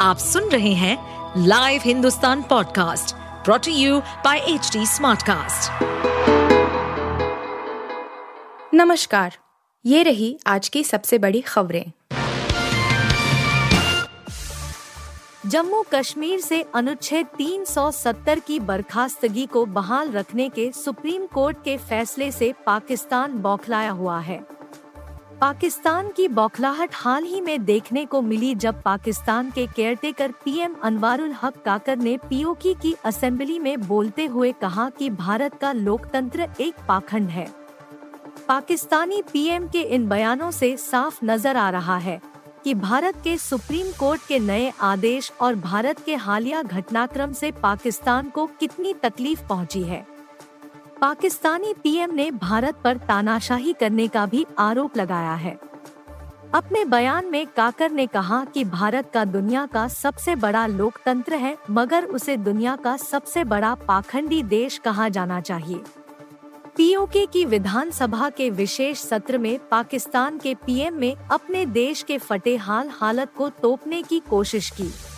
आप सुन रहे हैं live Hindustan podcast brought to you by H Smartcast. नमस्कार, ये रही आज की सबसे बड़ी खबरें जम्मू कश्मीर से अनुच्छेद 370 की बर्खास्तगी को बहाल रखने के सुप्रीम कोर्ट के फैसले से पाकिस्तान बौखलाया हुआ है पाकिस्तान की बौखलाहट हाल ही में देखने को मिली जब पाकिस्तान के केयरटेकर पीएम अनवारुल हक काकर ने पीओकी की असेंबली में बोलते हुए कहा कि भारत का लोकतंत्र एक पाखंड है। पाकिस्तानी पीएम के इन बयानों से साफ़ नज़र आ रहा है कि भारत के सुप्रीम कोर्ट के नए आदेश और भारत के हालिया घटनाक्रम से पाकिस्तान को कितनी तकलीफ़ पहुँची है। पाकिस्तानी पीएम ने भारत पर तानाशाही करने का भी आरोप लगाया है। अपने बयान में काकर ने कहा कि भारत का दुनिया का सबसे बड़ा लोकतंत्र है, मगर उसे दुनिया का सबसे बड़ा पाखंडी देश कहा जाना चाहिए। पीओके की विधानसभा के विशेष सत्र में पाकिस्तान के पीएम में अपने देश के फटेहाल हालत को तोपने की कोशिश की।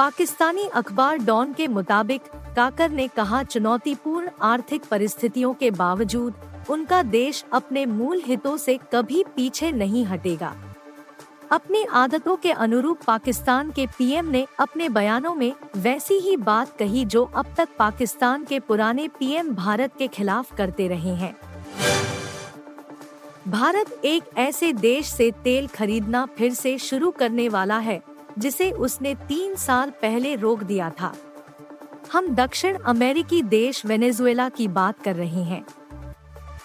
पाकिस्तानी अखबार डॉन के मुताबिक, काकर ने कहा, चुनौतीपूर्ण आर्थिक परिस्थितियों के बावजूद, उनका देश अपने मूल हितों से कभी पीछे नहीं हटेगा। अपनी आदतों के अनुरूप पाकिस्तान के पीएम ने अपने बयानों में वैसी ही बात कही जो अब तक पाकिस्तान के पुराने पीएम भारत के खिलाफ करते रहे हैं। भारत एक ऐसे देश से तेल खरीदना फिर से शुरू करने वाला है जिसे उसने तीन साल पहले रोक दिया था। हम दक्षिण अमेरिकी देश वेनेजुएला की बात कर रहे हैं।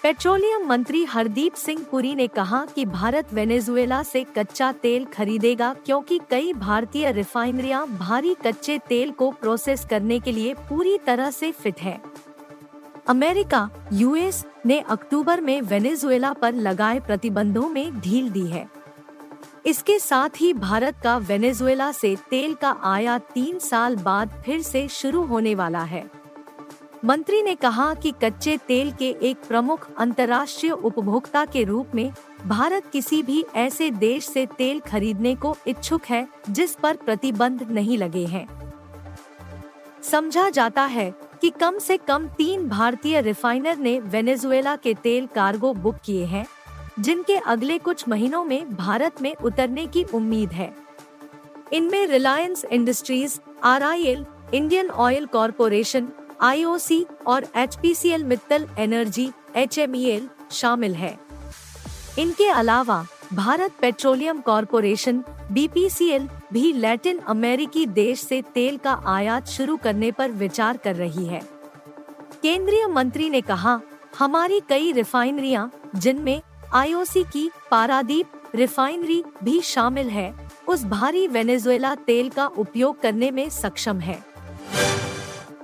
पेट्रोलियम मंत्री हरदीप सिंह पुरी ने कहा कि भारत वेनेजुएला से कच्चा तेल खरीदेगा क्योंकि कई भारतीय रिफाइनरियाँ भारी कच्चे तेल को प्रोसेस करने के लिए पूरी तरह से फिट है। अमेरिका, यूएस ने अक्टूबर में वेनेजुएला पर लगाए प्रतिबंधों में ढील दी है। इसके साथ ही भारत का वेनेजुएला से तेल का आयात तीन साल बाद फिर से शुरू होने वाला है। मंत्री ने कहा कि कच्चे तेल के एक प्रमुख अंतर्राष्ट्रीय उपभोक्ता के रूप में भारत किसी भी ऐसे देश से तेल खरीदने को इच्छुक है, जिस पर प्रतिबंध नहीं लगे हैं। समझा जाता है कि कम से कम तीन भारतीय रिफाइनर ने वेनेजुएला के तेल कार्गो बुक किए हैं। जिनके अगले कुछ महीनों में भारत में उतरने की उम्मीद है। इनमें Reliance Industries RIL Indian oil corporation IOC और एचपीसीएल मित्तल एनर्जी एच शामिल है। इनके अलावा भारत पेट्रोलियम कॉरपोरेशन बी भी लैटिन अमेरिकी देश से तेल का आयात शुरू करने पर विचार कर रही है। केंद्रीय मंत्री ने कहा, हमारी कई रिफाइनरियाँ, जिनमें आईओसी की पारादीप रिफाइनरी भी शामिल है। उस भारी वेनेजुएला तेल का उपयोग करने में सक्षम है।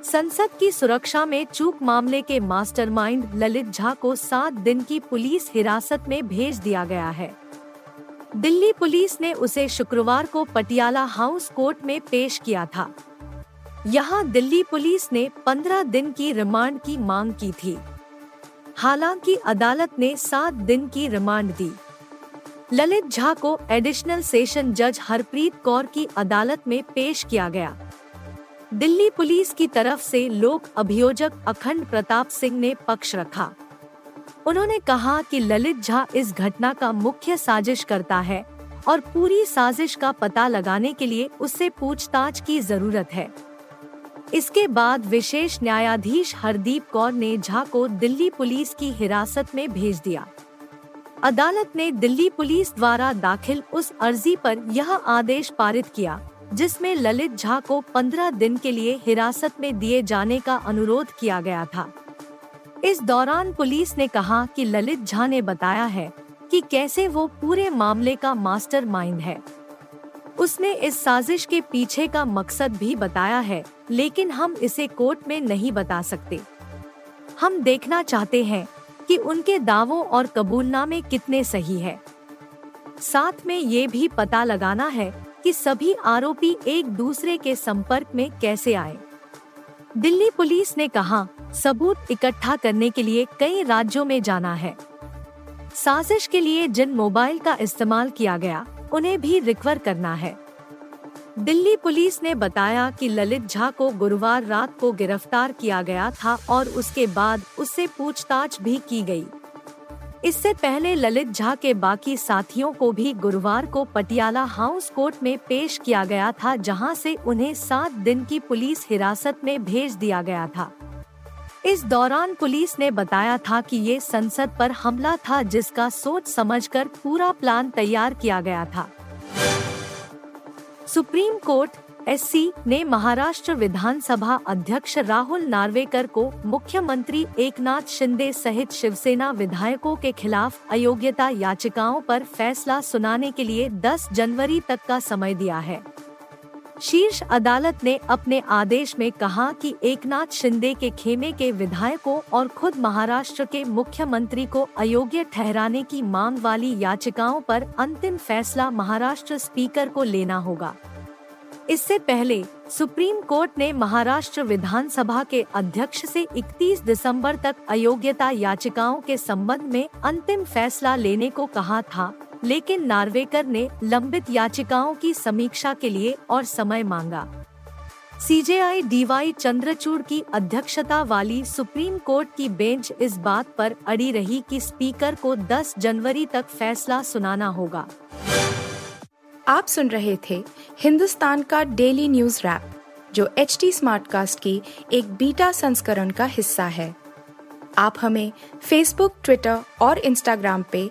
संसद की सुरक्षा में चूक मामले के मास्टरमाइंड ललित झा को सात दिन की पुलिस हिरासत में भेज दिया गया है। दिल्ली पुलिस ने उसे शुक्रवार को पटियाला हाउस कोर्ट में पेश किया था। यहाँ दिल्ली पुलिस ने पंद्रह दिन की रिमांड की मांग की थी। हालाँकि अदालत ने सात दिन की रिमांड दी। ललित झा को एडिशनल सेशन जज हरप्रीत कौर की अदालत में पेश किया गया। दिल्ली पुलिस की तरफ़ से लोक अभियोजक अखंड प्रताप सिंह ने पक्ष रखा। उन्होंने कहा कि ललित झा इस घटना का मुख्य साजिश करता है और पूरी साजिश का पता लगाने के लिए उससे पूछताछ की ज़रूरत है। इसके बाद विशेष न्यायाधीश हरदीप कौर ने झा को दिल्ली पुलिस की हिरासत में भेज दिया। अदालत ने दिल्ली पुलिस द्वारा दाखिल उस अर्जी पर यह आदेश पारित किया, जिसमें ललित झा को 15 दिन के लिए हिरासत में दिए जाने का अनुरोध किया गया था। इस दौरान पुलिस ने कहा कि ललित झा ने बताया है कि कैसे वो पूरे मामले का मास्टरमाइंड है। उसने इस साजिश के पीछे का मकसद भी बताया है, लेकिन हम इसे कोर्ट में नहीं बता सकते। हम देखना चाहते हैं कि उनके दावों और कबूलनामे कितने सही है। साथ में ये भी पता लगाना है कि सभी आरोपी एक दूसरे के संपर्क में कैसे आए। दिल्ली पुलिस ने कहा, सबूत इकट्ठा करने के लिए कई राज्यों में जाना है। साजिश के लिए जिन मोबाइल का इस्तेमाल किया गया उन्हें भी रिकवर करना है दिल्ली पुलिस ने बताया कि ललित झा को गुरुवार रात को गिरफ़्तार किया गया था और उसके बाद उससे पूछताछ भी की गई। इससे पहले ललित झा के बाकी साथियों को भी गुरुवार को पटियाला हाउस कोर्ट में पेश किया गया था, जहाँ से उन्हें सात दिन की पुलिस हिरासत में भेज दिया गया था इस दौरान पुलिस ने बताया था कि ये संसद पर हमला था, जिसका सोच समझकर पूरा प्लान तैयार किया गया था। सुप्रीम कोर्ट, एससी ने महाराष्ट्र विधानसभा अध्यक्ष राहुल नार्वेकर को मुख्यमंत्री एकनाथ शिंदे सहित शिवसेना विधायकों के खिलाफ अयोग्यता याचिकाओं पर फैसला सुनाने के लिए 10 जनवरी तक का समय दिया है। शीर्ष अदालत ने अपने आदेश में कहा कि एकनाथ शिंदे के खेमे के विधायकों और खुद महाराष्ट्र के मुख्यमंत्री को अयोग्य ठहराने की मांग वाली याचिकाओं पर अंतिम फैसला महाराष्ट्र स्पीकर को लेना होगा। इससे पहले सुप्रीम कोर्ट ने महाराष्ट्र विधानसभा के अध्यक्ष से 31 दिसंबर तक अयोग्यता याचिकाओं के संबंध में अंतिम फैसला लेने को कहा था। लेकिन नार्वेकर ने लंबित याचिकाओं की समीक्षा के लिए और समय मांगा। सीजेआई डीवाई चंद्रचूड़ की अध्यक्षता वाली सुप्रीम कोर्ट की बेंच इस बात पर अड़ी रही कि स्पीकर को 10 जनवरी तक फैसला सुनाना होगा। आप सुन रहे थे हिंदुस्तान का डेली न्यूज़ रैप, जो एच टी स्मार्टकास्ट की एक बीटा संस्करण का हिस्सा है। आप हमें फेसबुक ट्विटर और इंस्टाग्राम पे